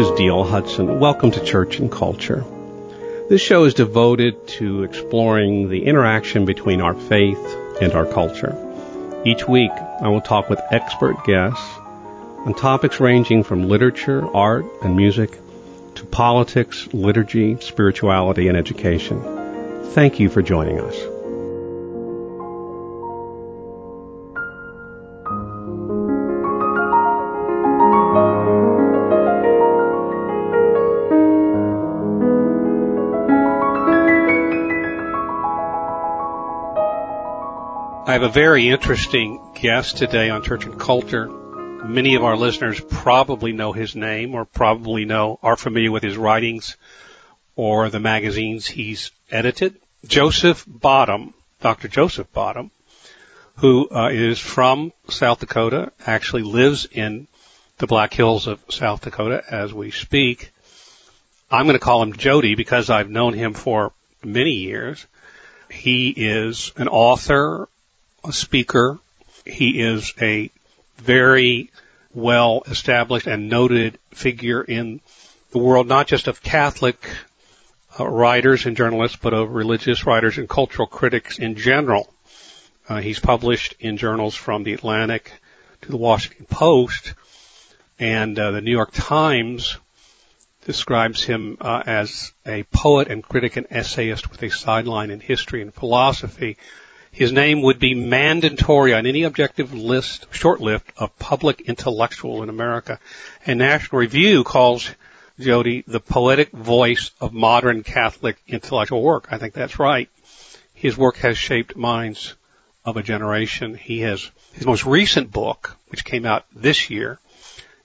This is Deal Hudson. Welcome to Church and Culture. This show is devoted to exploring the interaction between our faith and our culture. Each week, I will talk with expert guests on topics ranging from literature, art, and music to politics, liturgy, spirituality, and education. Thank you for joining us. Very interesting guest today on Church and Culture. Many of our listeners probably know his name or probably know, are familiar with his writings or the magazines he's edited. Joseph Bottom, Dr. Joseph Bottom, who uh, is from South Dakota, actually lives in the Black Hills of South Dakota as we speak. I'm going to call him Jody because I've known him for many years. He is an author, speaker. He is a very well established and noted figure in the world, not just of Catholic uh, writers and journalists, but of religious writers and cultural critics in general. Uh, he's published in journals from the Atlantic to the Washington Post, and uh, the New York Times describes him uh, as a poet and critic and essayist with a sideline in history and philosophy. His name would be mandatory on any objective list, short list of public intellectual in America. And National Review calls Jody the poetic voice of modern Catholic intellectual work. I think that's right. His work has shaped minds of a generation. He has, his most recent book, which came out this year,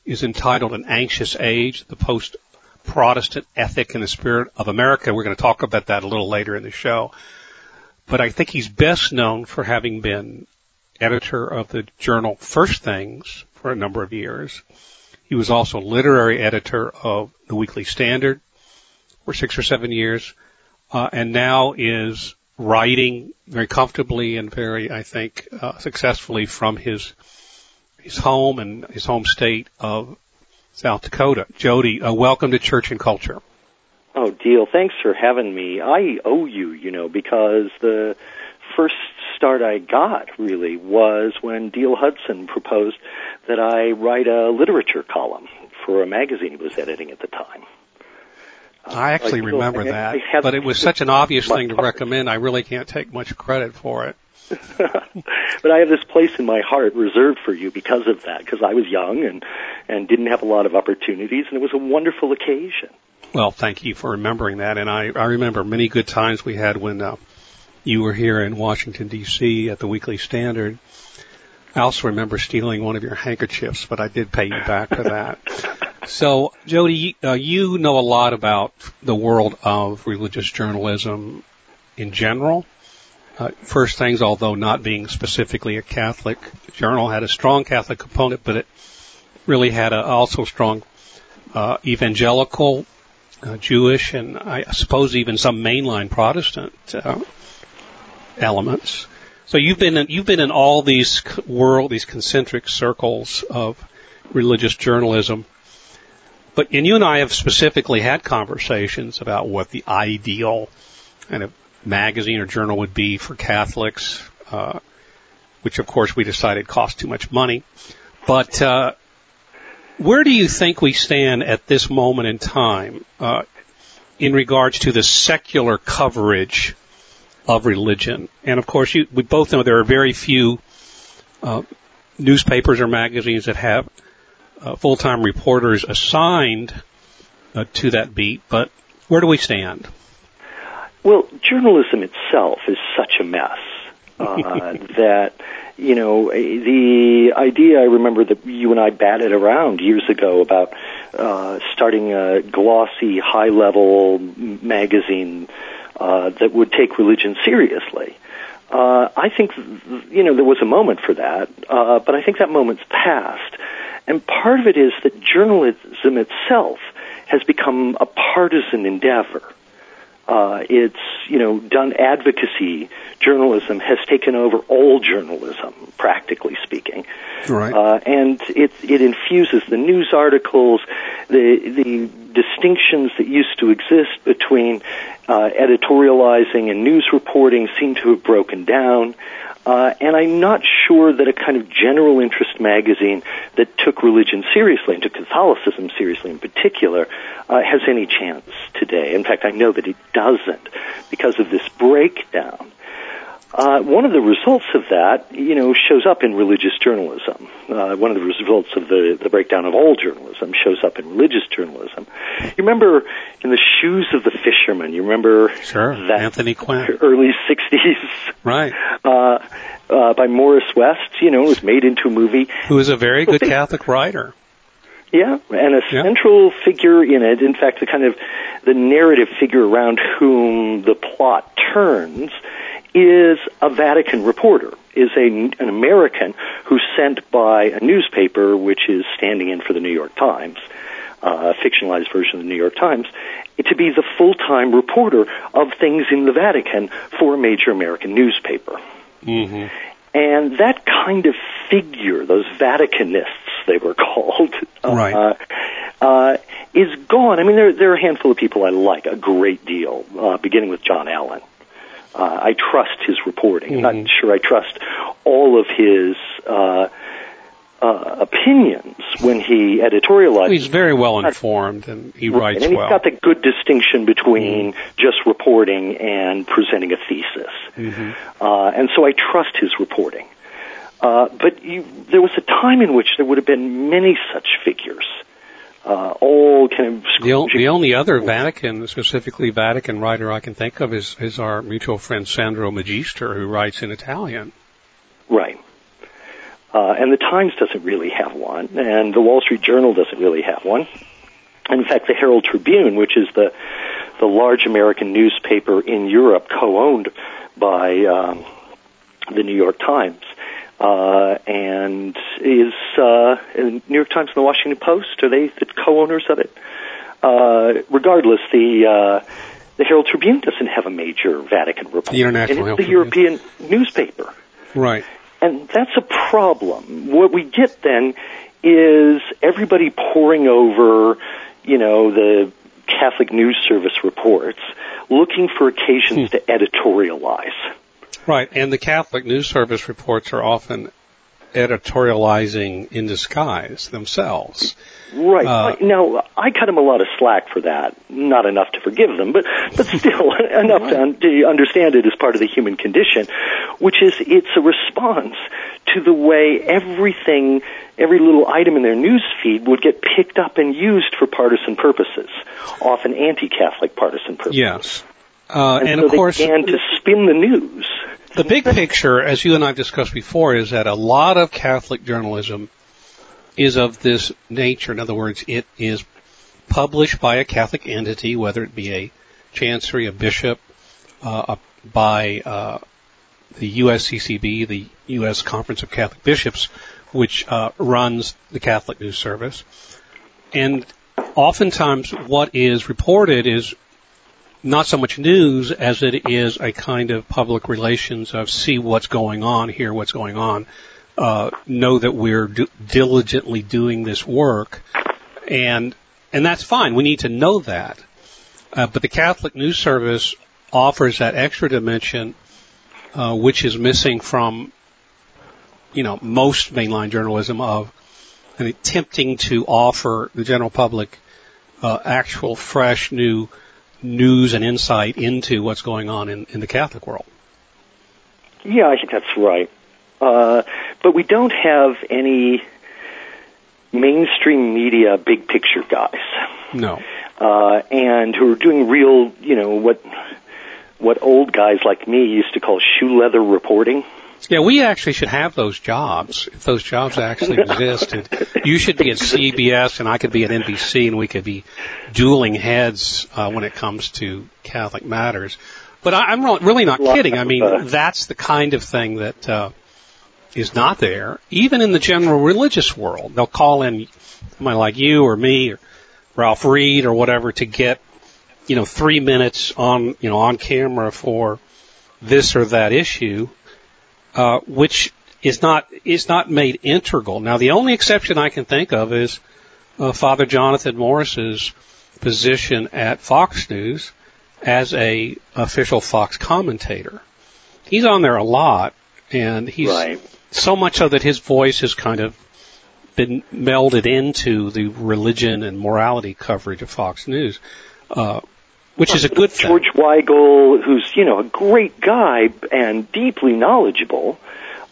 is entitled An Anxious Age, the Post Protestant Ethic and the Spirit of America. We're going to talk about that a little later in the show but I think he's best known for having been editor of the journal First Things for a number of years. He was also literary editor of the Weekly Standard for six or seven years, uh, and now is writing very comfortably and very, I think, uh, successfully from his his home and his home state of South Dakota. Jody, uh, welcome to Church and Culture. Oh, deal. Thanks for having me. I owe you, you know, because the first start I got really was when Deal Hudson proposed that I write a literature column for a magazine he was editing at the time. I actually remember that, I but it was such an obvious thing to recommend. I really can't take much credit for it. but I have this place in my heart reserved for you because of that, because I was young and and didn't have a lot of opportunities, and it was a wonderful occasion. Well, thank you for remembering that. And I, I remember many good times we had when uh, you were here in Washington, D.C. at the Weekly Standard. I also remember stealing one of your handkerchiefs, but I did pay you back for that. so, Jody, uh, you know a lot about the world of religious journalism in general. Uh, first things, although not being specifically a Catholic journal, had a strong Catholic component, but it really had a also strong uh, evangelical uh, Jewish, and I suppose even some mainline Protestant uh, elements. So you've been in, you've been in all these world these concentric circles of religious journalism. But and you and I have specifically had conversations about what the ideal kind of magazine or journal would be for Catholics, uh, which of course we decided cost too much money. But uh, where do you think we stand at this moment in time uh, in regards to the secular coverage of religion? And of course, you, we both know there are very few uh, newspapers or magazines that have uh, full-time reporters assigned uh, to that beat. But where do we stand? Well, journalism itself is such a mess uh, that you know, the idea I remember that you and I batted around years ago about uh, starting a glossy, high level magazine uh, that would take religion seriously. Uh, I think, you know, there was a moment for that, uh, but I think that moment's passed. And part of it is that journalism itself has become a partisan endeavor. Uh, it's you know done advocacy journalism has taken over all journalism, practically speaking. Right. Uh, and it it infuses the news articles, the the distinctions that used to exist between uh, editorializing and news reporting seem to have broken down. Uh, and I'm not sure that a kind of general interest magazine that took religion seriously and took Catholicism seriously in particular uh, has any chance today. In fact, I know that it doesn't because of this breakdown uh, one of the results of that, you know, shows up in religious journalism. Uh, one of the results of the, the breakdown of all journalism shows up in religious journalism. You remember in the shoes of the fisherman. You remember sure. that Anthony Quinn, early '60s, right? Uh, uh, by Morris West. You know, it was made into a movie. Who is a very good Catholic writer. Yeah, and a yeah. central figure in it, in fact, the kind of the narrative figure around whom the plot turns is a Vatican reporter, is a, an American who's sent by a newspaper which is standing in for the New York Times, uh, a fictionalized version of the New York Times, to be the full-time reporter of things in the Vatican for a major American newspaper. Mm-hmm. And that kind of figure, those Vaticanists, they were called, right. uh, uh, is gone. I mean, there, there are a handful of people I like a great deal, uh, beginning with John Allen. Uh, I trust his reporting. Mm-hmm. I'm not sure I trust all of his uh, uh, opinions when he editorializes. Well, he's very well informed and he writes and he's well. got the good distinction between mm-hmm. just reporting and presenting a thesis. Mm-hmm. Uh, and so I trust his reporting. Uh, but you, there was a time in which there would have been many such figures uh, all kind of the, the only other Vatican, specifically Vatican writer I can think of is, is our mutual friend Sandro Magister, who writes in Italian. Right. Uh, and the Times doesn't really have one, and the Wall Street Journal doesn't really have one. In fact, the Herald Tribune, which is the the large American newspaper in Europe, co-owned by um, the New York Times, uh, and is uh, New York Times and the Washington Post are they the co-owners of it? Uh, regardless, the uh, the Herald Tribune doesn't have a major Vatican report. The International and it's the European newspaper. Right. And that's a problem. What we get then is everybody poring over, you know, the Catholic News Service reports, looking for occasions hmm. to editorialize. Right, and the Catholic News Service reports are often editorializing in disguise themselves. Right. Uh, now, I cut them a lot of slack for that. Not enough to forgive them, but but still enough right. to, un- to understand it as part of the human condition, which is it's a response to the way everything, every little item in their news feed would get picked up and used for partisan purposes, often anti-Catholic partisan purposes. Yes. Uh, and, and so of course, they began to spin the news. The big picture, as you and I have discussed before, is that a lot of Catholic journalism is of this nature. In other words, it is published by a Catholic entity, whether it be a chancery, a bishop, uh, by uh, the USCCB, the U.S. Conference of Catholic Bishops, which uh, runs the Catholic News Service. And oftentimes what is reported is not so much news as it is a kind of public relations of see what's going on, hear what's going on, uh, know that we're do- diligently doing this work, and and that's fine. We need to know that. Uh, but the Catholic News Service offers that extra dimension, uh, which is missing from, you know, most mainline journalism of attempting to offer the general public uh, actual, fresh, new news and insight into what's going on in, in the Catholic world. Yeah, I think that's right. Uh, but we don't have any mainstream media big picture guys. No. Uh, and who are doing real, you know, what what old guys like me used to call shoe leather reporting. Yeah, we actually should have those jobs if those jobs actually existed. You should be at CBS and I could be at NBC and we could be dueling heads uh, when it comes to Catholic matters. But I, I'm really not kidding. I mean, that's the kind of thing that uh, is not there, even in the general religious world. They'll call in somebody like you or me or Ralph Reed or whatever to get you know, three minutes on, you know, on camera for this or that issue, uh, which is not is not made integral. Now, the only exception I can think of is uh, Father Jonathan Morris's position at Fox News as a official Fox commentator. He's on there a lot, and he's right. so much so that his voice has kind of been melded into the religion and morality coverage of Fox News, uh, which is a good thing. George Weigel, who's you know a great guy and deeply knowledgeable.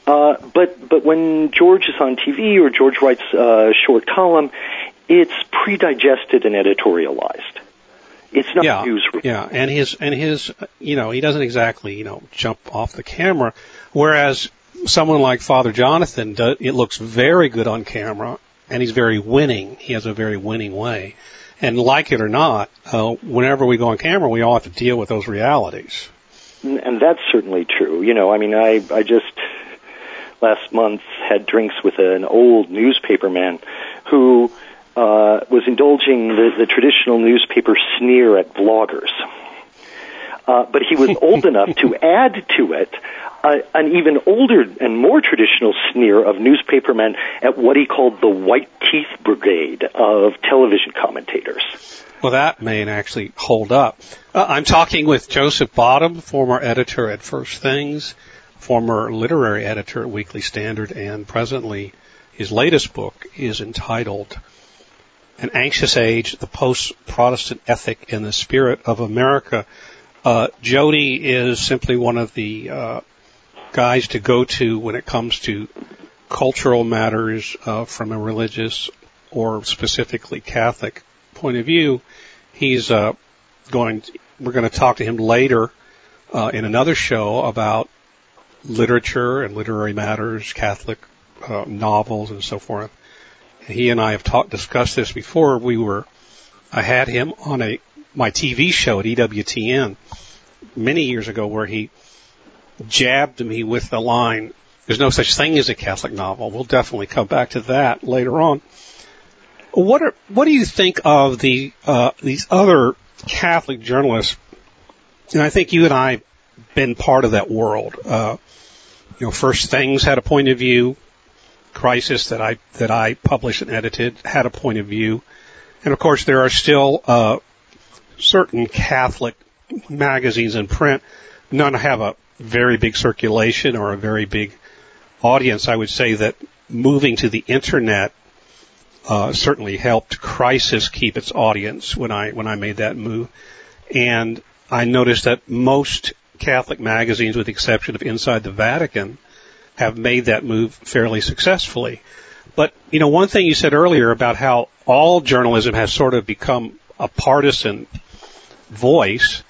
Uh, but but when George is on TV or George writes a short column, it's pre-digested and editorialized. It's not yeah, newsroom. Yeah, and his and his you know he doesn't exactly you know jump off the camera, whereas someone like Father Jonathan, does, it looks very good on camera, and he's very winning. He has a very winning way, and like it or not, uh, whenever we go on camera, we all have to deal with those realities. And that's certainly true. You know, I mean, I I just last month had drinks with an old newspaperman who uh, was indulging the, the traditional newspaper sneer at bloggers. Uh, but he was old enough to add to it uh, an even older and more traditional sneer of newspapermen at what he called the white teeth brigade of television commentators. Well, that may actually hold up. Uh, I'm talking with Joseph Bottom, former editor at First Things, former literary editor at Weekly Standard, and presently his latest book is entitled an anxious age, the post-Protestant ethic and the spirit of America. Uh, Jody is simply one of the uh, guys to go to when it comes to cultural matters uh, from a religious or specifically Catholic point of view. He's uh, going. To, we're going to talk to him later uh, in another show about literature and literary matters, Catholic uh, novels, and so forth he and I have talked, discussed this before. We were, I had him on a, my TV show at EWTN many years ago where he jabbed me with the line, there's no such thing as a Catholic novel. We'll definitely come back to that later on. What are, what do you think of the, uh, these other Catholic journalists? And I think you and I have been part of that world. Uh, you know, First Things had a point of view. Crisis that I that I published and edited had a point of view, and of course there are still uh, certain Catholic magazines in print. None have a very big circulation or a very big audience. I would say that moving to the internet uh, certainly helped Crisis keep its audience when I when I made that move, and I noticed that most Catholic magazines, with the exception of Inside the Vatican, have made that move fairly successfully. But, you know, one thing you said earlier about how all journalism has sort of become a partisan voice,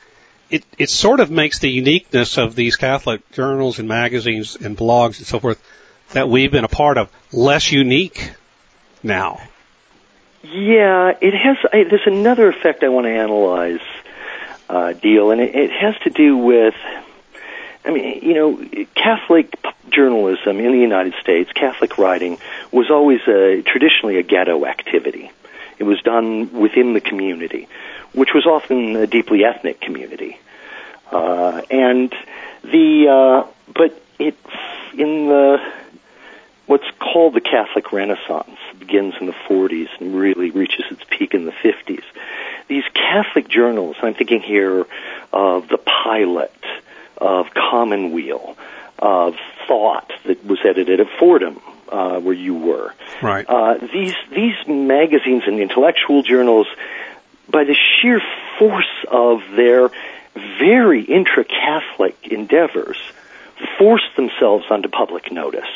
it, it sort of makes the uniqueness of these Catholic journals and magazines and blogs and so forth that we've been a part of less unique now. Yeah, it has. I, there's another effect I want to analyze, uh, deal, and it, it has to do with I mean, you know, Catholic journalism in the United States, Catholic writing, was always a, traditionally a ghetto activity. It was done within the community, which was often a deeply ethnic community. Uh, and the, uh, but it, in the, what's called the Catholic Renaissance, begins in the 40s and really reaches its peak in the 50s. These Catholic journals, I'm thinking here of the Pilot, of Commonweal, of Thought that was edited at Fordham, uh, where you were. Right. Uh, these these magazines and intellectual journals, by the sheer force of their very intra-Catholic endeavors, forced themselves onto public notice.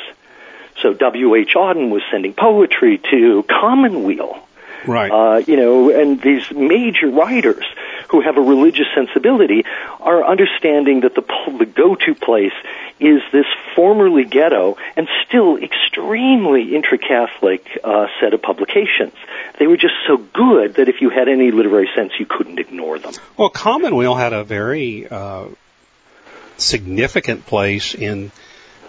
So W. H. Auden was sending poetry to Commonweal. Right. Uh, you know, and these major writers who have a religious sensibility are understanding that the, the go-to place is this formerly ghetto and still extremely intra-Catholic uh, set of publications. They were just so good that if you had any literary sense, you couldn't ignore them. Well, Commonweal had a very uh, significant place in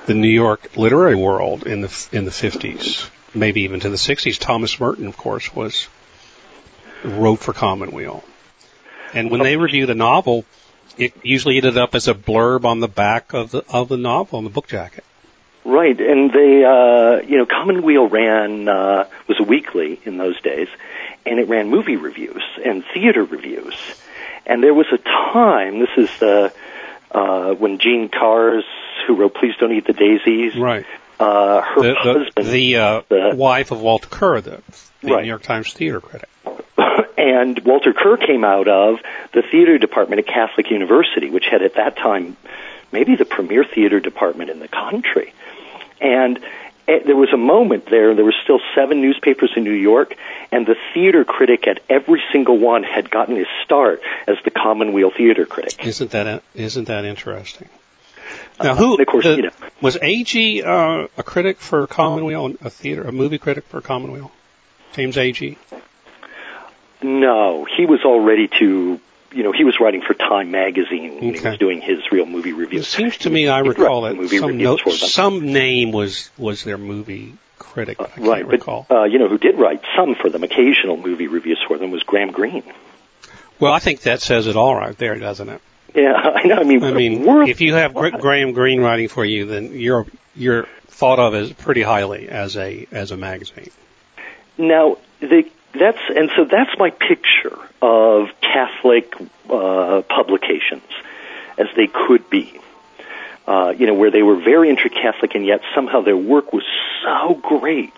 the New York literary world in the in the 50s, maybe even to the 60s. Thomas Merton, of course, was wrote for Commonweal. And when they reviewed a novel, it usually ended up as a blurb on the back of the of the novel on the book jacket. Right, and they, uh, you know, Commonweal ran uh, was a weekly in those days, and it ran movie reviews and theater reviews. And there was a time. This is the uh, when Jean Kerr, who wrote "Please Don't Eat the Daisies," right. Uh, her the, the, husband, the, uh, the wife of Walter Kerr, the, the Right. New York Times theater critic. And Walter Kerr came out of the theater department at Catholic University, which had at that time maybe the premier theater department in the country. And there was a moment there, there were still seven newspapers in New York, and the theater critic at every single one had gotten his start as the Commonweal theater critic. Isn't that isn't that interesting? Now, who of course, the- you know. was Agee uh, a critic for Commonweal, a theater, a movie critic for Commonweal? James Agee. No, he was already to, you know, he was writing for Time magazine when he was doing his real movie reviews. It seems to me I recall that movie some note, some name was was their movie critic. I can't right, recall. but uh, you know who did write some for them, occasional movie reviews for them was Graham Greene. well, I think that says it all right there, doesn't it? Yeah, I know. I mean, I mean, if you have Gra- Graham Greene writing for you, then you're you're thought of as pretty highly as a as a magazine. now the that's and so that's my picture of Catholic uh, publications as they could be. Uh, you know, where they were very intra-Catholic and yet somehow their work was so great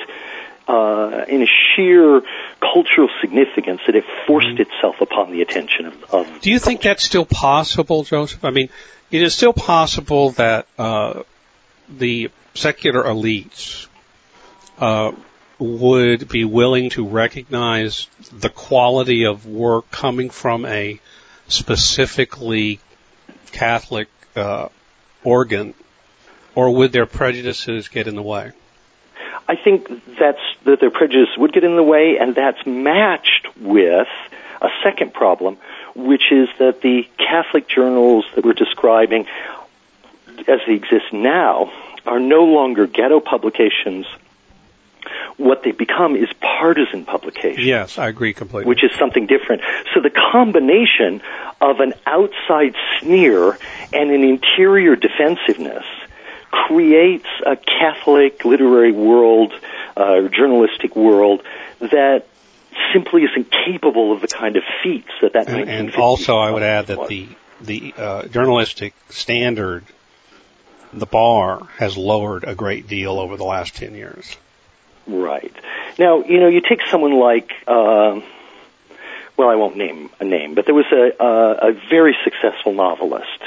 uh, in a sheer cultural significance that it forced itself upon the attention of. of Do you think that's still possible, Joseph? I mean, it is still possible that uh, the secular elites uh, would be willing to recognize the quality of work coming from a specifically Catholic uh, organ, or would their prejudices get in the way? I think that's that their prejudice would get in the way, and that's matched with a second problem, which is that the Catholic journals that we're describing, as they exist now, are no longer ghetto publications. What they become is partisan publications Yes, I agree completely. which is something different. So the combination of an outside sneer and an interior defensiveness creates a Catholic literary world, uh, journalistic world that simply isn't capable of the kind of feats that that And, and also, I would add that was. the the uh, journalistic standard, the bar, has lowered a great deal over the last ten years. Right. Now, you know, you take someone like, uh, well, I won't name a name, but there was a, a, a very successful novelist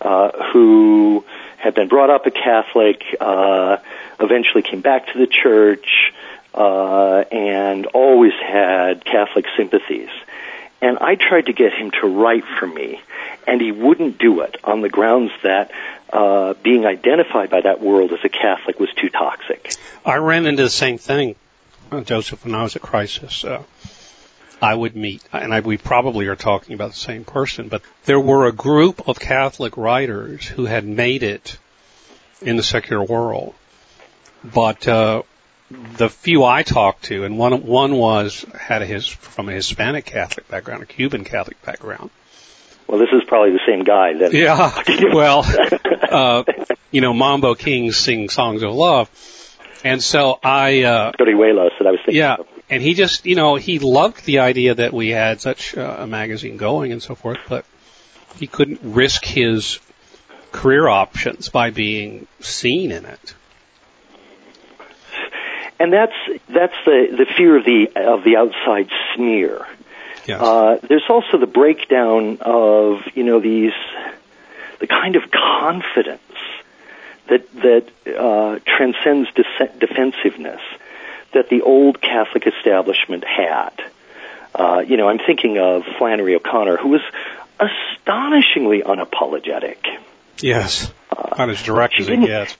uh, who had been brought up a Catholic, uh, eventually came back to the church, uh, and always had Catholic sympathies. And I tried to get him to write for me, and he wouldn't do it on the grounds that uh, being identified by that world as a Catholic was too toxic. I ran into the same thing, uh, Joseph, when I was at Crisis. Uh, I would meet, and I, we probably are talking about the same person, but there were a group of Catholic writers who had made it in the secular world. But uh, the few I talked to, and one one was had a his from a Hispanic Catholic background, a Cuban Catholic background. Well, this is probably the same guy that. Yeah. Well, uh, you know, Mambo Kings sing songs of love, and so I. Uh, Hijuelos that I was thinking yeah, and he just, you know, he loved the idea that we had such uh, a magazine going and so forth, but he couldn't risk his career options by being seen in it. And that's that's the the fear of the of the outside sneer. Yes. Uh, there's also the breakdown of you know these the kind of confidence that that uh, transcends dece- defensiveness that the old Catholic establishment had. Uh, you know, I'm thinking of Flannery O'Connor, who was astonishingly unapologetic. yes. Not as direct as it gets.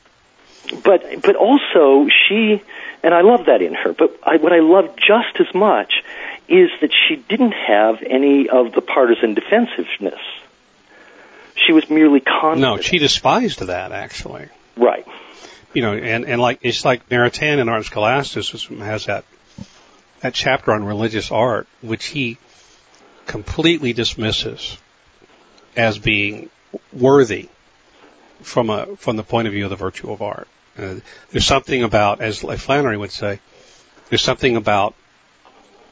but but also she and I love that in her. But I, what I love just as much is that she didn't have any of the partisan defensiveness. She was merely confident. No, she despised that actually. right. You know, and, and like, it's like Maritain in Art Scholasticism has that, that chapter on religious art, which he completely dismisses as being worthy from a from the point of view of the virtue of art. Uh, there's something about, as Flannery would say, there's something about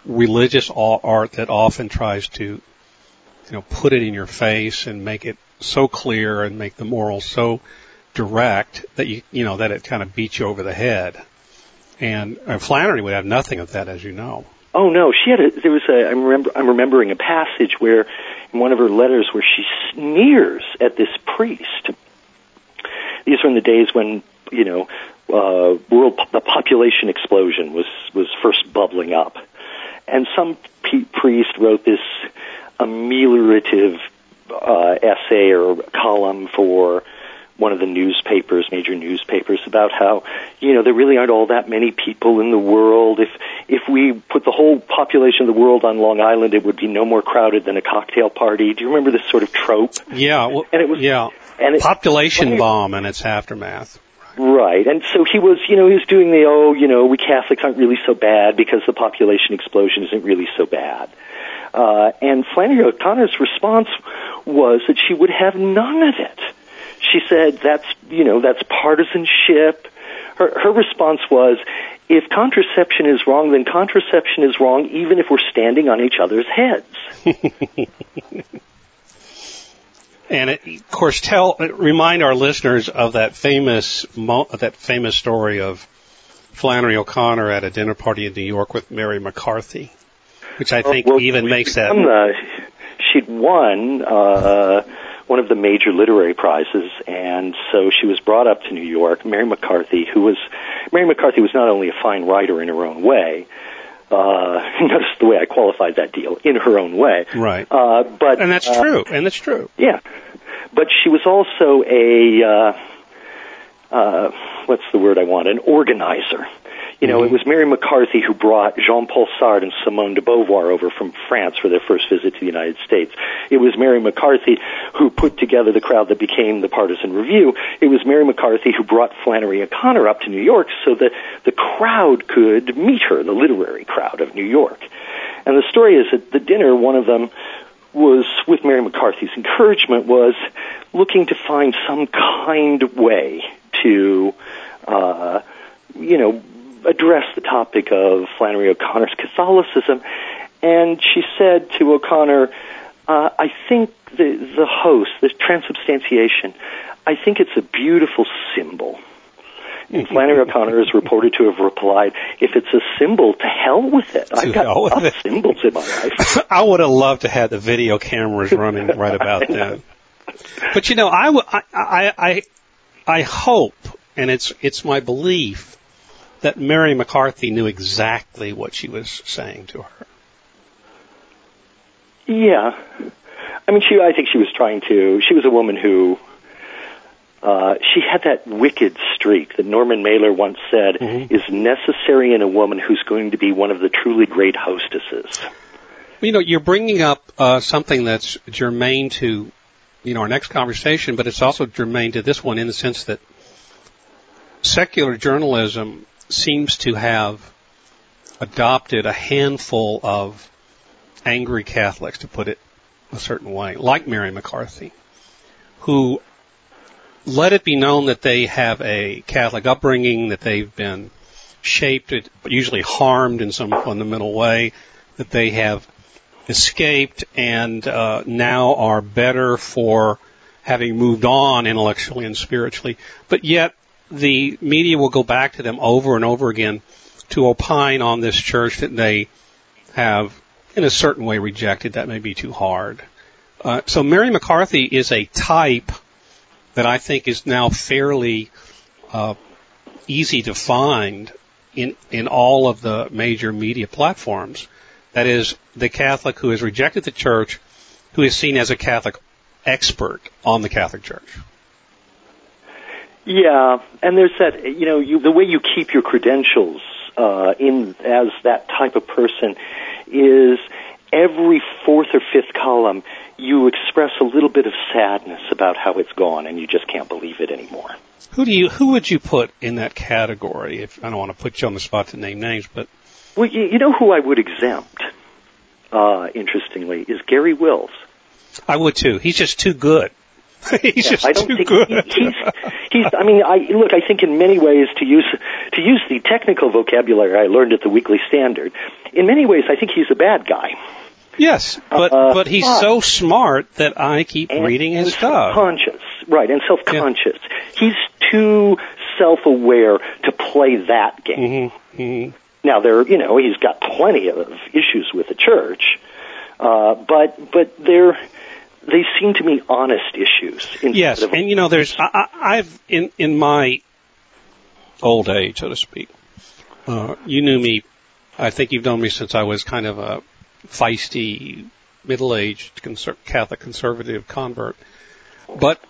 religious art that often tries to, you know, put it in your face and make it so clear and make the morals so direct that you, you know, that it kind of beats you over the head. And uh, Flannery would have nothing of that, as you know. Oh no, she had a. There was a. I remember. I'm remembering a passage where, in one of her letters, where she sneers at this priest. These were in the days when you know, uh, world the population explosion was was first bubbling up, and some p- priest wrote this ameliorative uh, essay or column for one of the newspapers, major newspapers, about how you know there really aren't all that many people in the world. If if we put the whole population of the world on Long Island, it would be no more crowded than a cocktail party. Do you remember this sort of trope? Yeah, well, and it was yeah, and it, population bomb and its aftermath. Right. And so he was, you know, he was doing the, oh, you know, we Catholics aren't really so bad because the population explosion isn't really so bad. Uh, and Flannery O'Connor's response was that she would have none of it. She said, that's, you know, that's partisanship. Her, her response was, if contraception is wrong, then contraception is wrong even if we're standing on each other's heads. And it, of course, tell remind our listeners of that famous that famous story of Flannery O'Connor at a dinner party in New York with Mary McCarthy, which I think well, even makes that. The, she'd won uh, one of the major literary prizes, and so she was brought up to New York. Mary McCarthy, who was Mary McCarthy, was not only a fine writer in her own way, uh, notice the way I qualified that deal in her own way. Right. Uh, but and that's uh, true. And that's true. Yeah. But she was also a uh, uh, what's the word I want? An organizer. You know, mm-hmm. it was Mary McCarthy who brought Jean-Paul Sartre and Simone de Beauvoir over from France for their first visit to the United States. It was Mary McCarthy who put together the crowd that became the Partisan Review. It was Mary McCarthy who brought Flannery O'Connor up to New York so that the crowd could meet her, the literary crowd of New York. And the story is at the dinner, one of them was, with Mary McCarthy's encouragement, was looking to find some kind way to, uh, you know, address the topic of Flannery O'Connor's Catholicism, and she said to O'Connor, uh, "I think the the host, the transubstantiation, I think it's a beautiful symbol." Hmm. And Flannery O'Connor is reported to have replied, "If it's a symbol, to hell with it. I've got of symbols in my life." I would have loved to have the video cameras running right about then. But you know, I, I, I, I hope, and it's it's my belief that Mary McCarthy knew exactly what she was saying to her. Yeah. I mean, she, I think she was trying to, she was a woman who, uh, she had that wicked streak that Norman Mailer once said mm-hmm. is necessary in a woman who's going to be one of the truly great hostesses. You know, you're bringing up uh, something that's germane to, you know, our next conversation, but it's also germane to this one in the sense that secular journalism seems to have adopted a handful of angry Catholics, to put it a certain way, like Mary McCarthy, who let it be known that they have a Catholic upbringing, that they've been shaped, usually harmed in some fundamental way, that they have escaped and uh, now are better for having moved on intellectually and spiritually, but yet the media will go back to them over and over again to opine on this church that they have, in a certain way, rejected. That may be too hard. Uh, so Mary McCarthy is a type that I think is now fairly uh, easy to find in in all of the major media platforms. That is, the Catholic who has rejected the church, who is seen as a Catholic expert on the Catholic Church. Yeah, and there's that, you know, you, the way you keep your credentials uh, in as that type of person is every fourth or fifth column you express a little bit of sadness about how it's gone, and you just can't believe it anymore. Who do you? Who would you put in that category? If I don't want to put you on the spot to name names, but well, you, you know who I would exempt. uh, interestingly, is Garry Wills. I would too. He's just too good. he's Yeah, just I don't too think good. he- he's he's. I mean, I look. I think in many ways to use to use the technical vocabulary I learned at the Weekly Standard. In many ways, I think he's a bad guy. Yes, but Uh, but he's but- so smart that I keep reading his stuff. Self-conscious, right? And self-conscious. He's too self-aware to play that game. hmm hmm Now there, you know, he's got plenty of issues with the church, uh, but but they're they seem to me honest issues. Yes, of- and you know, there's I, I- I've in in my old age, so to speak. Uh, you knew me. I think you've known me since I was kind of a feisty, middle-aged conser- Catholic conservative convert. But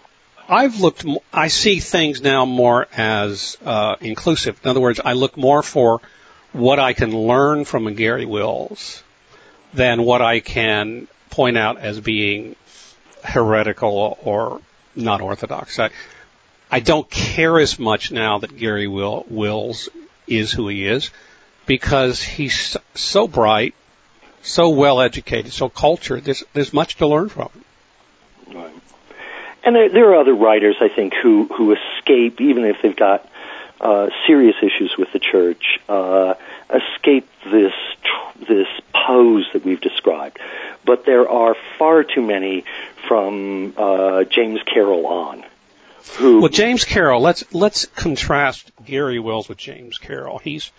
I've looked. I see things now more as uh, inclusive. In other words, I look more for what I can learn from a Garry Wills than what I can point out as being heretical or not orthodox. I, I don't care as much now that Garry Will, Wills is who he is because he's so bright, so well educated, so cultured. There's, there's much to learn from. Right. And there, there are other writers, I think, who who escape, even if they've got uh, serious issues with the church, uh, escape this tr- this pose that we've described. But there are far too many from uh, James Carroll on. Who, Well, James Carroll, let's let's contrast Garry Wills with James Carroll. He's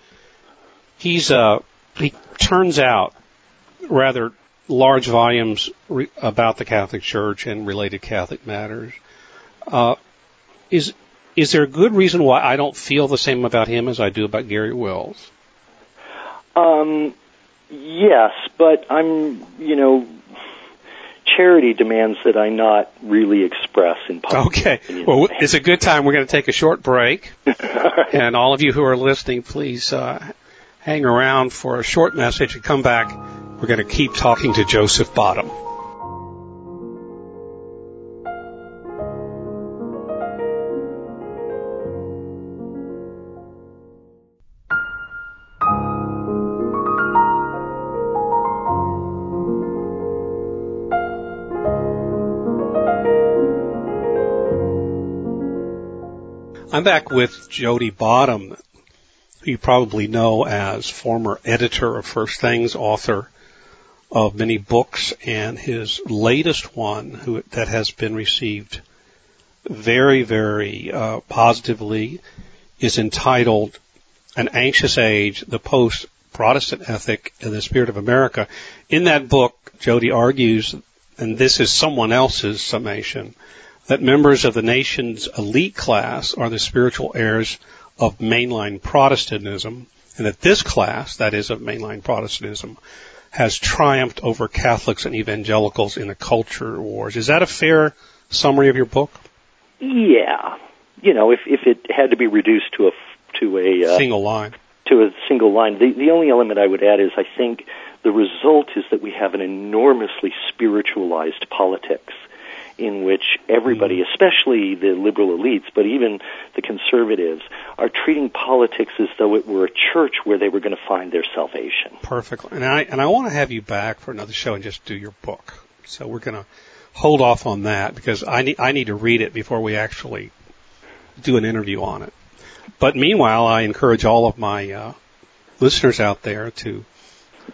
he's uh he turns out rather large volumes re- about the Catholic Church and related Catholic matters. Uh, is is there a good reason why I don't feel the same about him as I do about Garry Wills? Um, yes, but I'm, you know, charity demands that I not really express in public. Okay. Well, it's a good time. We're going to take a short break. And all of you who are listening, please uh, hang around for a short message and come back. We're going to keep talking to Joseph Bottom. I'm back with Jody Bottom, who you probably know as former editor of First Things, author of many books, and his latest one who, that has been received very, very uh, positively is entitled An Anxious Age, the Post-Protestant Ethic and the Spirit of America. In that book, Jody argues, and this is someone else's summation, that members of the nation's elite class are the spiritual heirs of mainline Protestantism, and that this class, that is of mainline Protestantism, has triumphed over Catholics and evangelicals in the culture wars. Is that a fair summary of your book? Yeah, you know, if if it had to be reduced to a to a uh, Single line. to a single line, the the only element I would add is I think the result is that we have an enormously spiritualized politics in which everybody, especially the liberal elites, but even the conservatives, are treating politics as though it were a church where they were going to find their salvation. Perfectly. And I and I want to have you back for another show and just do your book. So we're going to hold off on that because I need I need to read it before we actually do an interview on it. But meanwhile, I encourage all of my uh, listeners out there to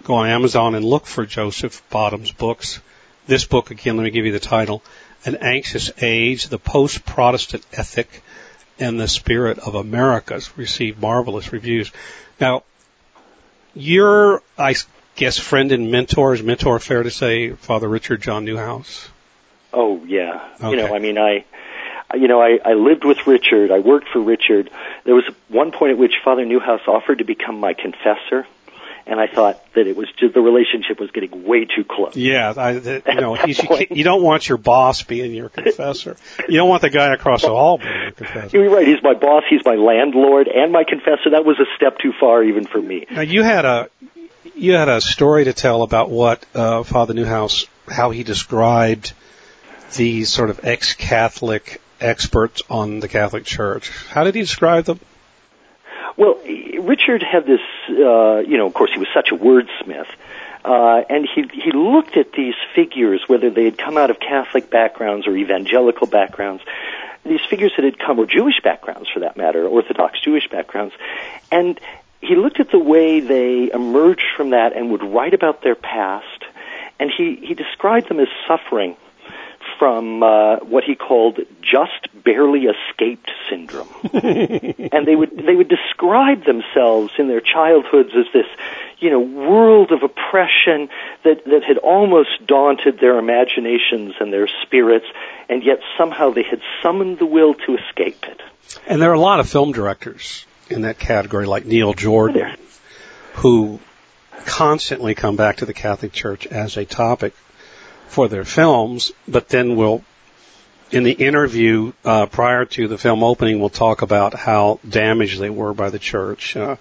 go on Amazon and look for Joseph Bottom's books. This book again, let me give you the title: An Anxious Age: The Post-Protestant Ethic and the Spirit of America's received marvelous reviews. Now, your, I guess, friend and mentor, is mentor fair to say, Father Richard John Neuhaus? Oh yeah, Okay. you know, I mean, I, you know, I, I lived with Richard. I worked for Richard. There was one point at which Father Neuhaus offered to become my confessor, and I thought that it was just the relationship was getting way too close. Yeah, I, you know, he's, you, you don't want your boss being your confessor. You don't want the guy across the hall being your confessor. You're right. He's my boss. He's my landlord and my confessor. That was a step too far even for me. Now you had a you had a story to tell about what uh, Father Neuhaus how he described these sort of ex-Catholic experts on the Catholic Church. How did he describe them? Well, Richard had this, uh, you know, of course, he was such a wordsmith. Uh, and he he looked at these figures, whether they had come out of Catholic backgrounds or evangelical backgrounds, these figures that had come, or Jewish backgrounds for that matter, Orthodox Jewish backgrounds, and he looked at the way they emerged from that and would write about their past, and he he described them as suffering from uh, what he called just barely escaped syndrome, and they would they would describe themselves in their childhoods as this, you know, world of oppression that that had almost daunted their imaginations and their spirits, and yet somehow they had summoned the will to escape it. And there are a lot of film directors in that category, like Neil Jordan, who constantly come back to the Catholic Church as a topic for their films, but then we'll, in the interview uh, prior to the film opening, we'll talk about how damaged they were by the church. Uh,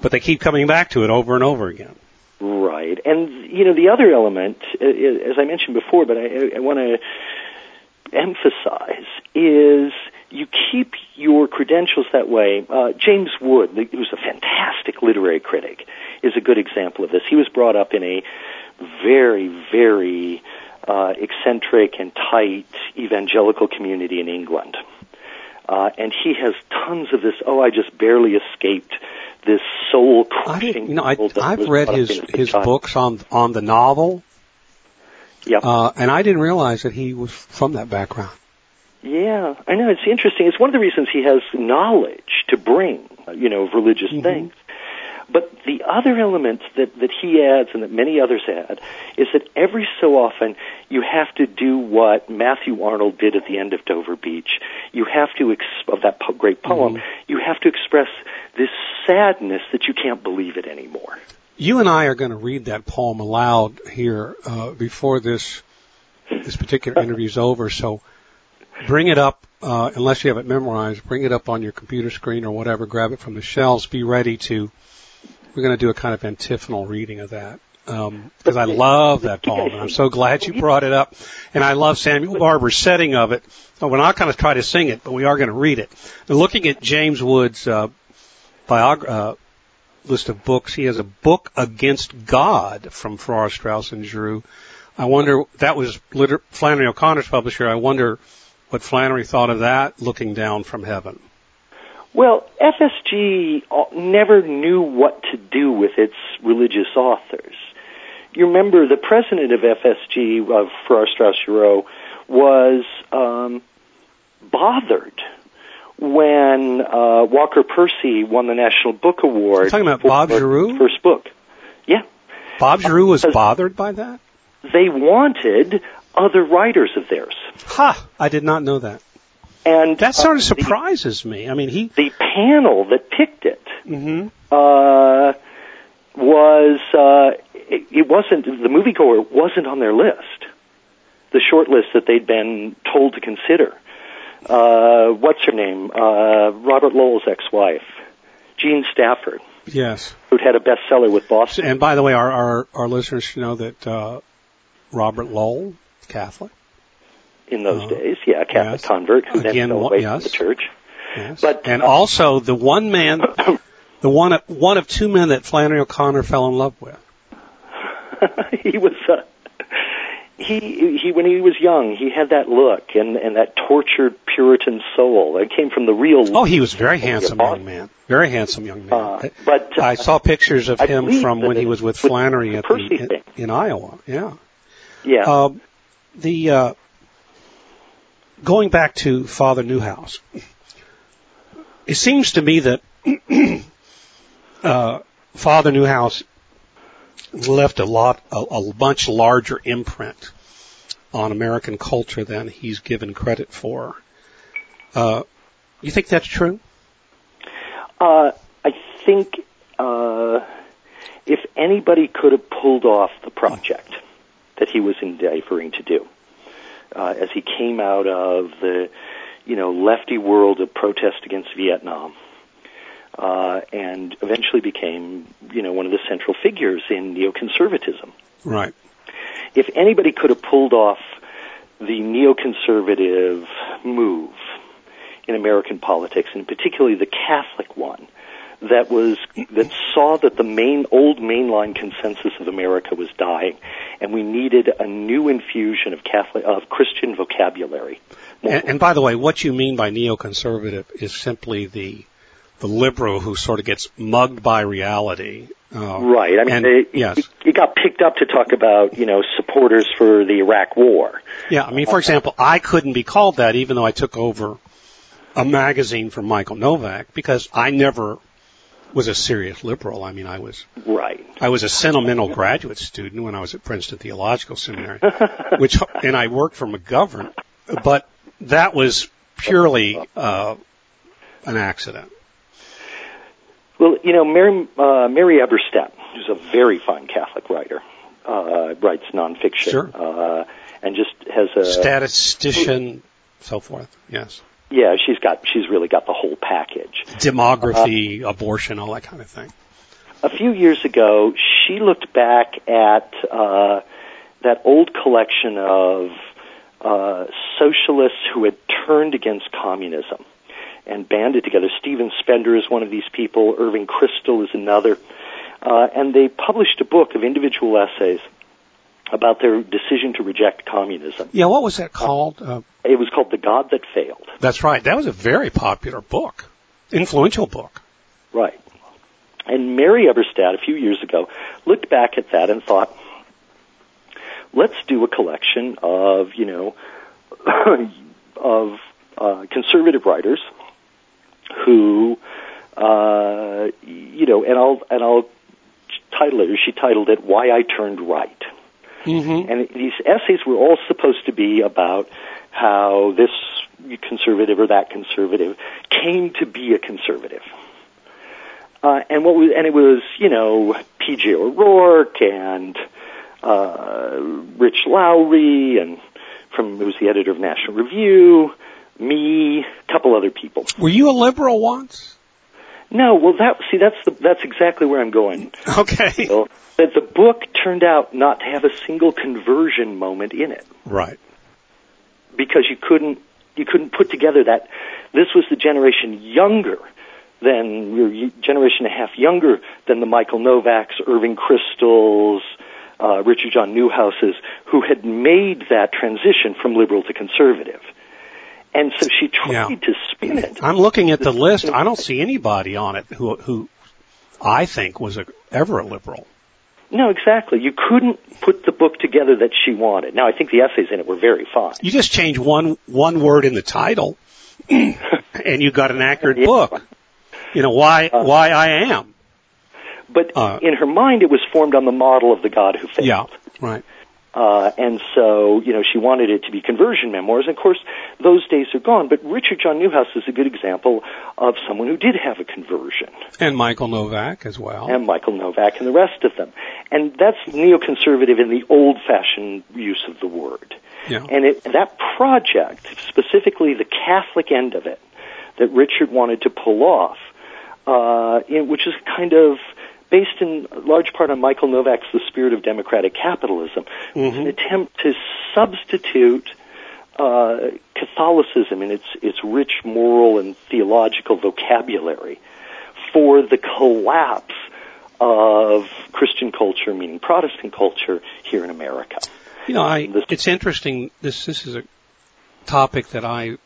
but they keep coming back to it over and over again. Right, and you know the other element, uh, as I mentioned before, but I, I want to emphasize is you keep your credentials that way. Uh, James Wood, who's a fantastic literary critic, is a good example of this. He was brought up in a very, very uh, eccentric and tight evangelical community in England. Uh, and he has tons of this, oh, I just barely escaped this soul crushing. You know, I, I've read his, his books on, on the novel. Yeah. Uh, and I didn't realize that he was from that background. Yeah, I know. It's interesting. It's one of the reasons he has knowledge to bring, you know, of religious mm-hmm. things. But the other element that, that he adds and that many others add is that every so often you have to do what Matthew Arnold did at the end of Dover Beach. You have to, ex- of that po- great poem, mm-hmm. you have to express this sadness that you can't believe it anymore. You and I are going to read that poem aloud here uh, before this this particular interview is over. So bring it up, uh, unless you have it memorized, bring it up on your computer screen or whatever, grab it from the shelves, be ready to we're going to do a kind of antiphonal reading of that because um, I love that poem, and I'm so glad you brought it up. And I love Samuel Barber's setting of it. Oh, we're not going to try to sing it, but we are going to read it. And looking at James Wood's uh, biog- uh, list of books, he has a book against God from Farrar, Straus and Giroux. I wonder that was Liter- Flannery O'Connor's publisher. I wonder what Flannery thought of that, looking down from heaven. Well, FSG never knew what to do with its religious authors. You remember the president of FSG, of Farrar Straus Giroux, was um, bothered when uh, Walker Percy won the National Book Award. You're talking about Bob Giroux? First book. Yeah. Bob Giroux was bothered by that? They wanted other writers of theirs. Ha! I did not know that. And that sort of uh, surprises the, me. I mean, he the panel that picked it mm-hmm. uh, was uh, it, it wasn't the moviegoer wasn't on their list, the short list that they'd been told to consider. Uh, what's her name? Uh, Robert Lowell's ex-wife, Jean Stafford. Yes, who'd had a bestseller with Boston. And by the way, our our, our listeners should know that uh, Robert Lowell, Catholic in those uh, days. Yeah, a Catholic yes. convert who Again, then fell away yes. from the church. Yes. But and uh, also the one man, the one one of two men that Flannery O'Connor fell in love with. he was. Uh, he he when he was young he had that look and and that tortured puritan soul that came from the real oh he was very handsome young man very handsome young man uh, but uh, i saw pictures of I him from when he was with flannery at the in, in, iowa yeah yeah uh, the uh going back to Father Neuhaus, it seems to me that uh, Father Neuhaus left a lot, a, a much larger imprint on American culture than he's given credit for. Uh, you think that's true? Uh, I think uh, if anybody could have pulled off the project that he was endeavoring to do, uh, as he came out of the, you know, lefty world of protest against Vietnam, uh, and eventually became, you know, one of the central figures in neoconservatism. Right. If anybody could have pulled off the neoconservative move in American politics, and particularly the Catholic one, that was that saw that the main old mainline consensus of America was dying, and we needed a new infusion of Catholic of Christian vocabulary. And, and by the way, what you mean by neoconservative is simply the the liberal who sort of gets mugged by reality. Uh, right. I mean, and, it, yes. it, it got picked up to talk about, you know, supporters for the Iraq War. Yeah. I mean, for example, I couldn't be called that even though I took over a magazine from Michael Novak because I never was a serious liberal. I mean, I was right. I was a sentimental graduate student when I was at Princeton Theological Seminary, which and I worked for McGovern, but that was purely uh, an accident. Well, you know, Mary, uh, Mary Eberstadt, who's a very fine Catholic writer, uh, writes nonfiction, sure. uh, and just has a statistician, so forth. Yes. Yeah, she's got she's really got the whole package. Demography, uh, abortion, all that kind of thing. A few years ago, she looked back at uh, that old collection of uh, socialists who had turned against communism and banded together. Stephen Spender is one of these people. Irving Kristol is another. Uh, and they published a book of individual essays about their decision to reject communism. Yeah, what was that called? Uh, it was called The God That Failed. That's right. That was a very popular book, influential book. Right. And Mary Eberstadt, a few years ago, looked back at that and thought, let's do a collection of, you know, of uh, conservative writers who, uh, you know, and I'll and I'll title it. Or she titled it "Why I Turned Right." Mm-hmm. And these essays were all supposed to be about how this conservative or that conservative came to be a conservative. Uh, and what was, and it was, you know, P.J. O'Rourke and uh, Rich Lowry, and from was the editor of National Review, me, a couple other people. Were you a liberal once? No, well, that see, that's the that's exactly where I'm going. Okay. So, that the book turned out not to have a single conversion moment in it. Right. Because you couldn't you couldn't put together that this was the generation younger than your generation and a half younger than the Michael Novaks, Irving Kristols, uh, Richard John Neuhauses, who had made that transition from liberal to conservative. And so she tried Yeah. to spin it. I'm looking at the list. I don't see anybody on it who who I think was a, ever a liberal. No, exactly. You couldn't put the book together that she wanted. Now, I think the essays in it were very fine. You just change one one word in the title, and you got an accurate Yeah. book. You know why why I am. But Uh, in her mind, it was formed on the model of the God who failed. Yeah. Right. Uh, and so, you know, she wanted it to be conversion memoirs. And of course, those days are gone. But Richard John Neuhaus is a good example of someone who did have a conversion. And Michael Novak as well. And Michael Novak and the rest of them. And that's neoconservative in the old-fashioned use of the word. Yeah. And it, that project, specifically the Catholic end of it, that Richard wanted to pull off, uh, in, which is kind of based in large part on Michael Novak's The Spirit of Democratic Capitalism, was an attempt to substitute uh, Catholicism in its its rich moral and theological vocabulary for the collapse of Christian culture, meaning Protestant culture, here in America. You know, I it's interesting. This this is a topic that I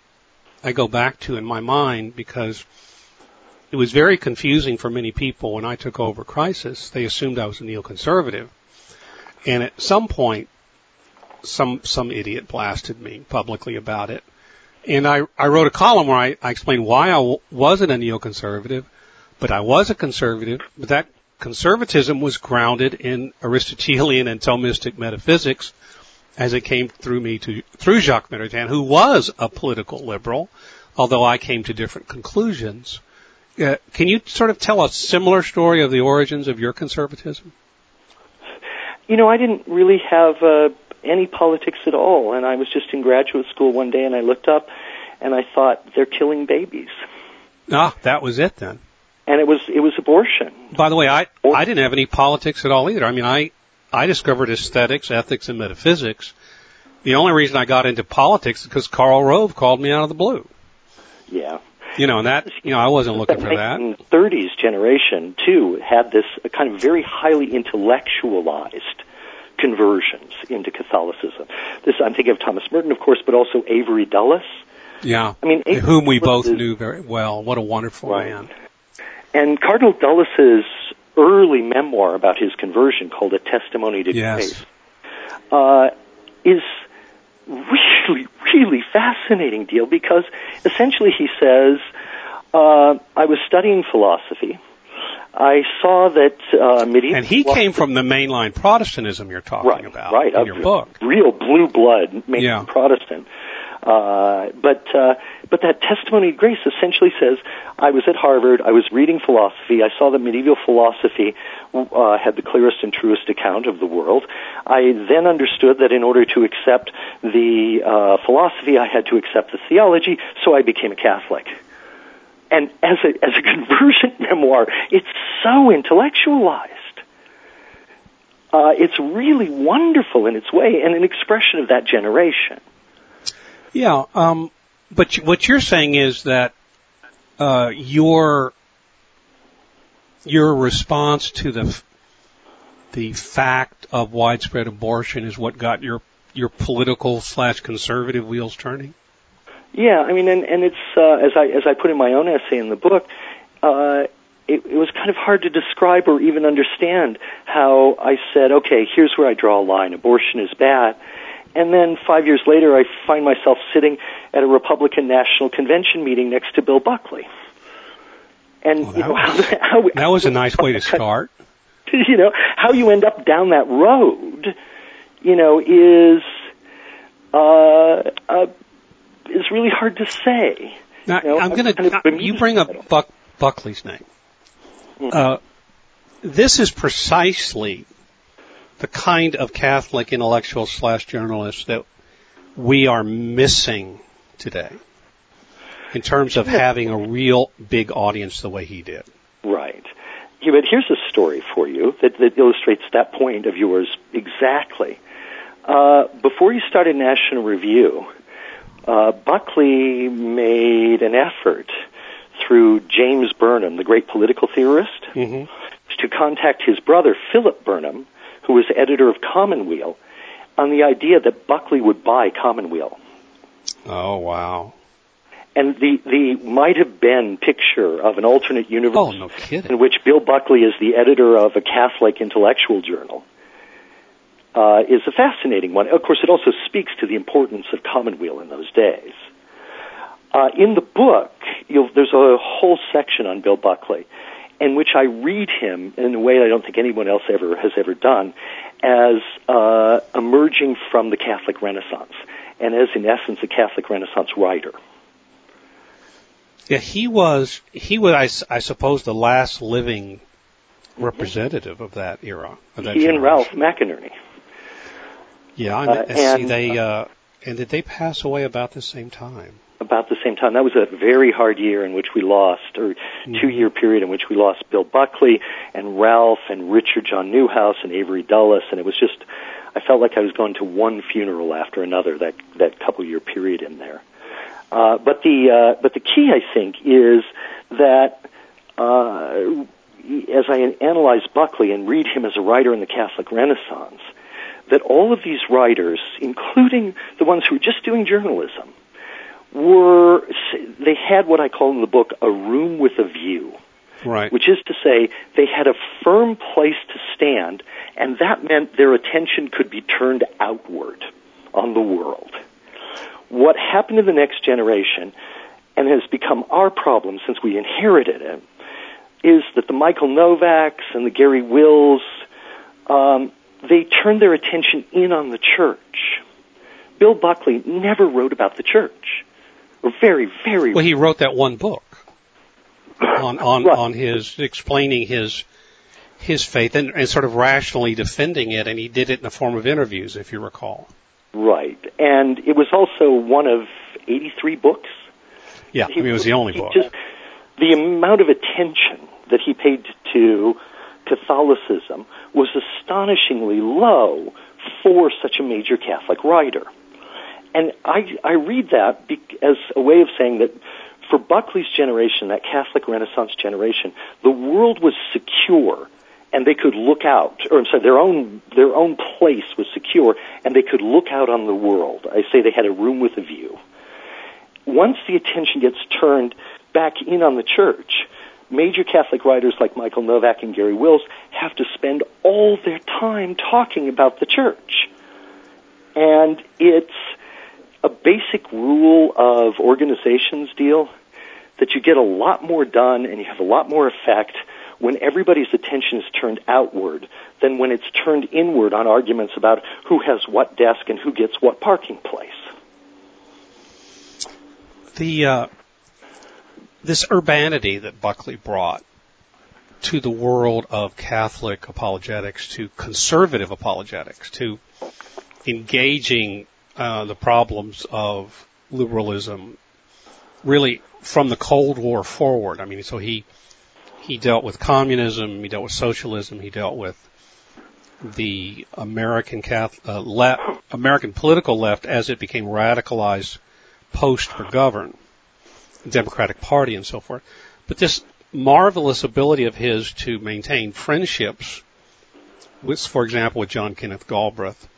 I go back to in my mind because it was very confusing for many people when I took over Crisis. They assumed I was a neoconservative, and at some point, some some idiot blasted me publicly about it. And I I wrote a column where I, I explained why I w- wasn't a neoconservative, but I was a conservative. But that conservatism was grounded in Aristotelian and Thomistic metaphysics, as it came through me to through Jacques Maritain, who was a political liberal, although I came to different conclusions. Uh, can you sort of tell a similar story of the origins of your conservatism? You know, I didn't really have uh, any politics at all, and I was just in graduate school one day, and I looked up, and I thought they're killing babies, Ah, that was it then. and it was it was abortion. By the way, I I didn't have any politics at all either. I mean, I I discovered aesthetics, ethics, and metaphysics. The only reason I got into politics is because Karl Rove called me out of the blue. Yeah. You know, and that you know, I wasn't looking for that. Thirties generation too had this kind of very highly intellectualized conversions into Catholicism. This I'm thinking of Thomas Merton, of course, but also Avery Dulles. Yeah, I mean, Avery whom we both is- knew very well. What a wonderful Right. man. And Cardinal Dulles's early memoir about his conversion, called A Testimony to Yes. Faith, uh, is really, really fascinating deal because essentially he says, uh, I was studying philosophy. I saw that uh, medieval And he came from the mainline Protestantism you're talking right, about right, in your book. real blue blood, mainly Yeah. Protestant. Uh, but uh, but that testimony of grace essentially says, I was at Harvard, I was reading philosophy, I saw that medieval philosophy uh, had the clearest and truest account of the world. I then understood that in order to accept the uh, philosophy, I had to accept the theology, so I became a Catholic. And as a as a conversion memoir, it's so intellectualized. Uh, it's really wonderful in its way and an expression of that generation. Yeah, um, but what you're saying is that uh, your your response to the the fact of widespread abortion is what got your your political slash conservative wheels turning. Yeah, I mean, and, and it's uh, as I as I put in my own essay in the book, uh, it, it was kind of hard to describe or even understand how I said, okay, here's where I draw a line: abortion is bad. And then five years later, I find myself sitting at a Republican National Convention meeting next to Bill Buckley. And Well, you that know, was- how, how, That was a nice way to start. you know how you end up down that road you know is uh, uh is really hard to say Now, You know, I'm I'm going kind to. bemused You bring up. Buck, Buckley's name. Mhm. Uh, this is precisely the kind of Catholic intellectual slash journalist that we are missing today, in terms of having a real big audience the way he did. right. But here's a story for you that, that illustrates that point of yours exactly. Uh, before you started national review uh, buckley made an effort through james burnham the great political theorist hmm to contact his brother Philip Burnham, who was editor of Commonweal, on the idea that Buckley would buy Commonweal. Oh wow! And the, the might have been picture of an alternate universe Oh no in which Bill Buckley is the editor of a Catholic intellectual journal uh, is a fascinating one. Of course, it also speaks to the importance of Commonweal in those days. Uh, in the book, you'll, there's a whole section on Bill Buckley, in which I read him in a way I don't think anyone else ever has ever done, as uh, emerging from the Catholic Renaissance, and as in essence a Catholic Renaissance writer. Yeah, he was. He was, I suppose, the last living representative of that era. Of that He and. Ralph McInerny. Yeah, I Uh, mean, see, and, they uh, and did they pass away about the same time? About the same time. That was a very hard year in which we lost, or two year period in which we lost Bill Buckley and Ralph and Richard John Neuhaus and Avery Dulles, and it was just, I felt like I was going to one funeral after another that that couple year period in there. Uh, but the uh, but the key, I think, is that uh, as I analyze Buckley and read him as a writer in the Catholic Renaissance, that all of these writers, including the ones who were just doing journalism, were they had what I call in the book a room with a view, Right. which is to say they had a firm place to stand, and that meant their attention could be turned outward on the world. What happened in the next generation, and has become our problem since we inherited it, is that the Michael Novaks and the Garry Wills, um, they turned their attention in on the church. Bill Buckley never wrote about the church. Very, very Well, he wrote that one book on on Right. on his explaining his his faith and, and sort of rationally defending it, and he did it in the form of interviews, if you recall. right. And it was also one of 83 books. Yeah, I mean, it was the only he book. Just, the amount of attention that he paid to Catholicism was astonishingly low for such a major Catholic writer. And I, I read that as a way of saying that for Buckley's generation, that Catholic Renaissance generation, the world was secure and they could look out, or I'm sorry, their own their own place was secure, and they could look out on the world. I say they had a room with a view. Once the attention gets turned back in on the church, major Catholic writers like Michael Novak and Garry Wills have to spend all their time talking about the church, and it's a basic rule of organizations deal that you get a lot more done and you have a lot more effect when everybody's attention is turned outward than when it's turned inward on arguments about who has what desk and who gets what parking place. The uh, this urbanity that Buckley brought to the world of Catholic apologetics, to conservative apologetics, to engaging uh, the problems of liberalism, really from the Cold War forward. I mean, so he he dealt with communism, he dealt with socialism, he dealt with the American Catholic, uh, American political left as it became radicalized post McGovern, Democratic Party and so forth. But this marvelous ability of his to maintain friendships with, for example, with John Kenneth Galbraith,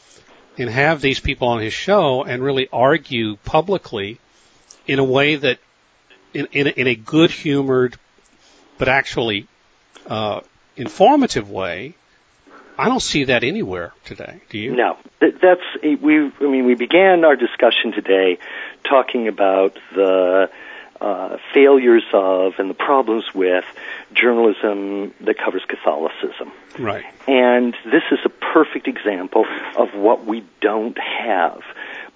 and have these people on his show and really argue publicly in a way that, in, in, a, in a good humored, but actually uh, informative way. I don't see that anywhere today. Do you? No, that's we. I mean, we began our discussion today talking about the uh, failures of and the problems with journalism that covers Catholicism. Right. And this is a perfect example of what we don't have.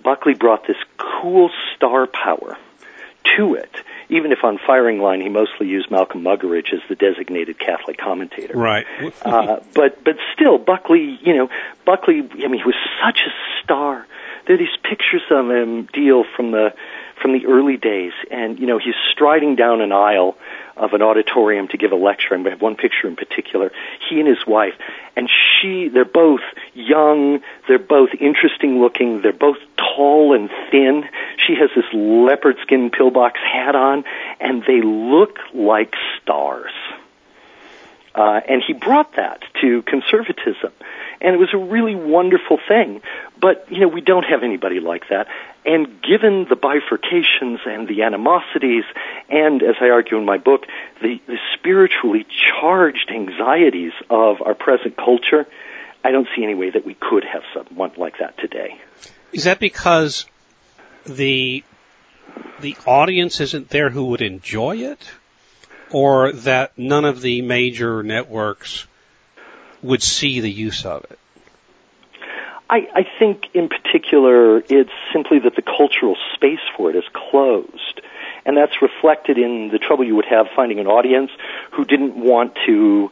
Buckley brought this cool star power to it even if on firing line he mostly used Malcolm Muggeridge as the designated Catholic commentator. Right. uh, but but still, Buckley, you know, Buckley. I mean, he was such a star. There are these pictures of him deal from the from the early days, and you know, he's striding down an aisle of an auditorium to give a lecture, and we have one picture in particular. He and his wife, and she, they're both young, they're both interesting looking, they're both tall and thin. She has this leopard skin pillbox hat on, and they look like stars. Uh, and he brought that to conservatism. And it was a really wonderful thing. But, you know, we don't have anybody like that. And given the bifurcations and the animosities, and as I argue in my book, the, the spiritually charged anxieties of our present culture, I don't see any way that we could have someone like that today. Is that because the the audience isn't there who would enjoy it? Or that none of the major networks would see the use of it? I, I think in particular it's simply that the cultural space for it is closed. And that's reflected in the trouble you would have finding an audience who didn't want to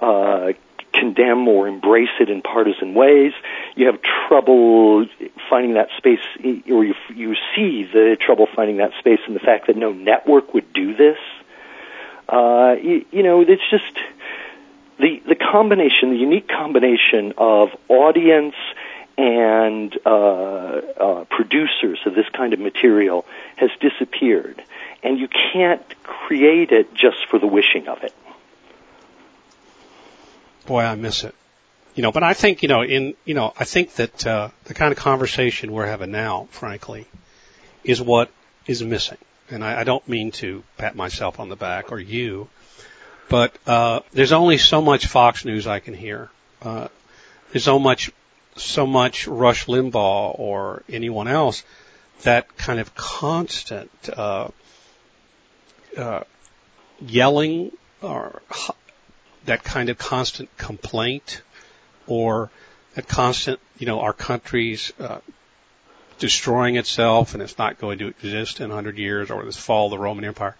uh, condemn or embrace it in partisan ways. You have trouble finding that space, or you, you see the trouble finding that space in the fact that no network would do this. Uh, you, you know, it's just the the combination, the unique combination of audience and uh, uh, producers of this kind of material has disappeared, and you can't create it just for the wishing of it. Boy, I miss it. You know, but I think you know, in you know, I think that uh, the kind of conversation we're having now, frankly, is what is missing and I, I don't mean to pat myself on the back or you, but uh, there's only so much Fox News I can hear. Uh, there's so much, so much Rush Limbaugh or anyone else that kind of constant uh, uh, yelling or that kind of constant complaint or that constant, you know, our country's uh, destroying itself and it's not going to exist in 100 years or this fall of the Roman Empire.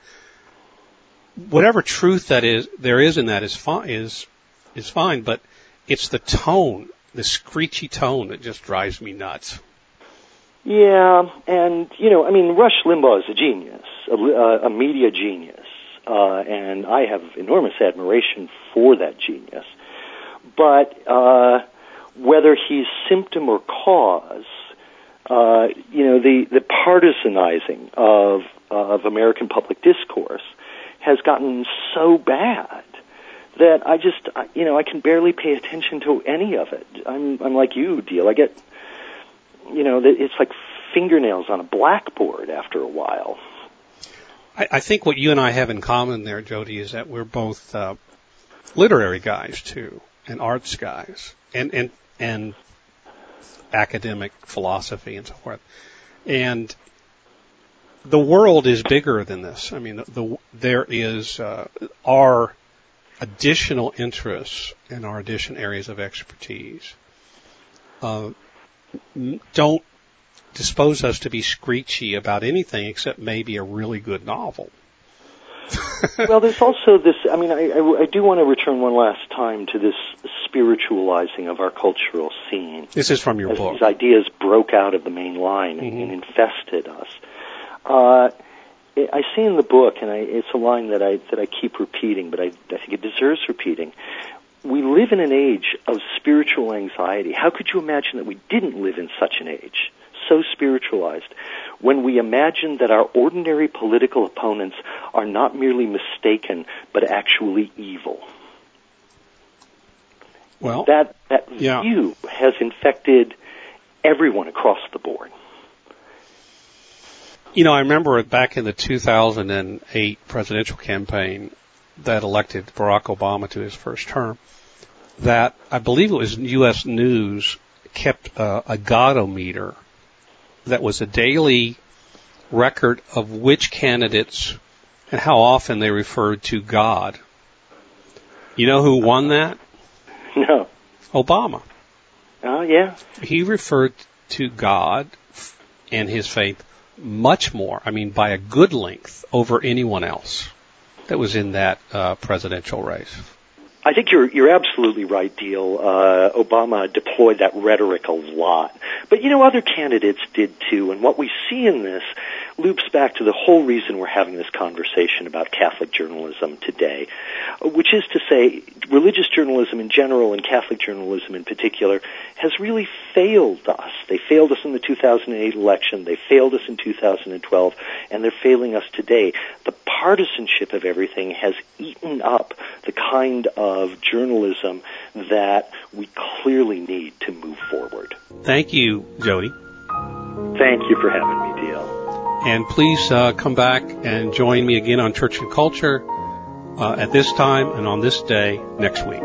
Whatever truth that is, there is in that is fine, is, is fine, but it's the tone, the screechy tone that just drives me nuts. Yeah, and you know, I mean, Rush Limbaugh is a genius, a, a media genius, uh, and I have enormous admiration for that genius. But uh, whether he's symptom or cause, uh, you know, the, the partisanizing of, of American public discourse has gotten so bad that I just, you know, I can barely pay attention to any of it. I'm, I'm like you, Deal. I get, you know, it's like fingernails on a blackboard after a while. I, I think what you and I have in common there, Jody, is that we're both uh, literary guys too, and arts guys, and and and academic philosophy and so forth. And the world is bigger than this. I mean, the, the there is uh, our additional interests and our additional areas of expertise uh, don't dispose us to be screechy about anything except maybe a really good novel. well, there's also this. I mean, I, I, I, do want to return one last time to this spiritualizing of our cultural scene. This is from your book. These ideas broke out of the main line mm-hmm. and, and, infested us. Uh, I see in the book, and I, it's a line that I that I keep repeating, but I, I think it deserves repeating. We live in an age of spiritual anxiety. How could you imagine that we didn't live in such an age? so spiritualized when we imagine that our ordinary political opponents are not merely mistaken, but actually evil. Well, that, that yeah. view has infected everyone across the board. You know, I remember back in the 2008 presidential campaign that elected Barack Obama to his first term, that I believe it was U.S. News kept a, a Godometer that was a daily record of which candidates and how often they referred to God. You know who won that? No. Obama. Oh, yeah. He referred to God and his faith much more, I mean, by a good length over anyone else that was in that uh, presidential race. I think you're you're absolutely right, Deal. Uh, Obama deployed that rhetoric a lot, but you know other candidates did too. And what we see in this loops back to the whole reason we're having this conversation about Catholic journalism today, which is to say, religious journalism in general and Catholic journalism in particular has really failed us. They failed us in the 2008 election. They failed us in 2012, and they're failing us today. The partisanship of everything has eaten up the kind of journalism that we clearly need to move forward. Thank you, Jody. Thank you for having me, Deal. And please uh, come back and join me again on Church and Culture uh, at this time and on this day next week.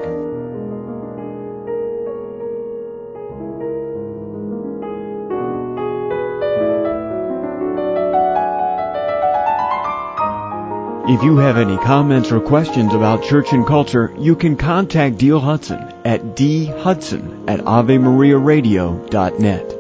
If you have any comments or questions about church and culture, you can contact Deal Hudson at dhudson at avemariaradio.net.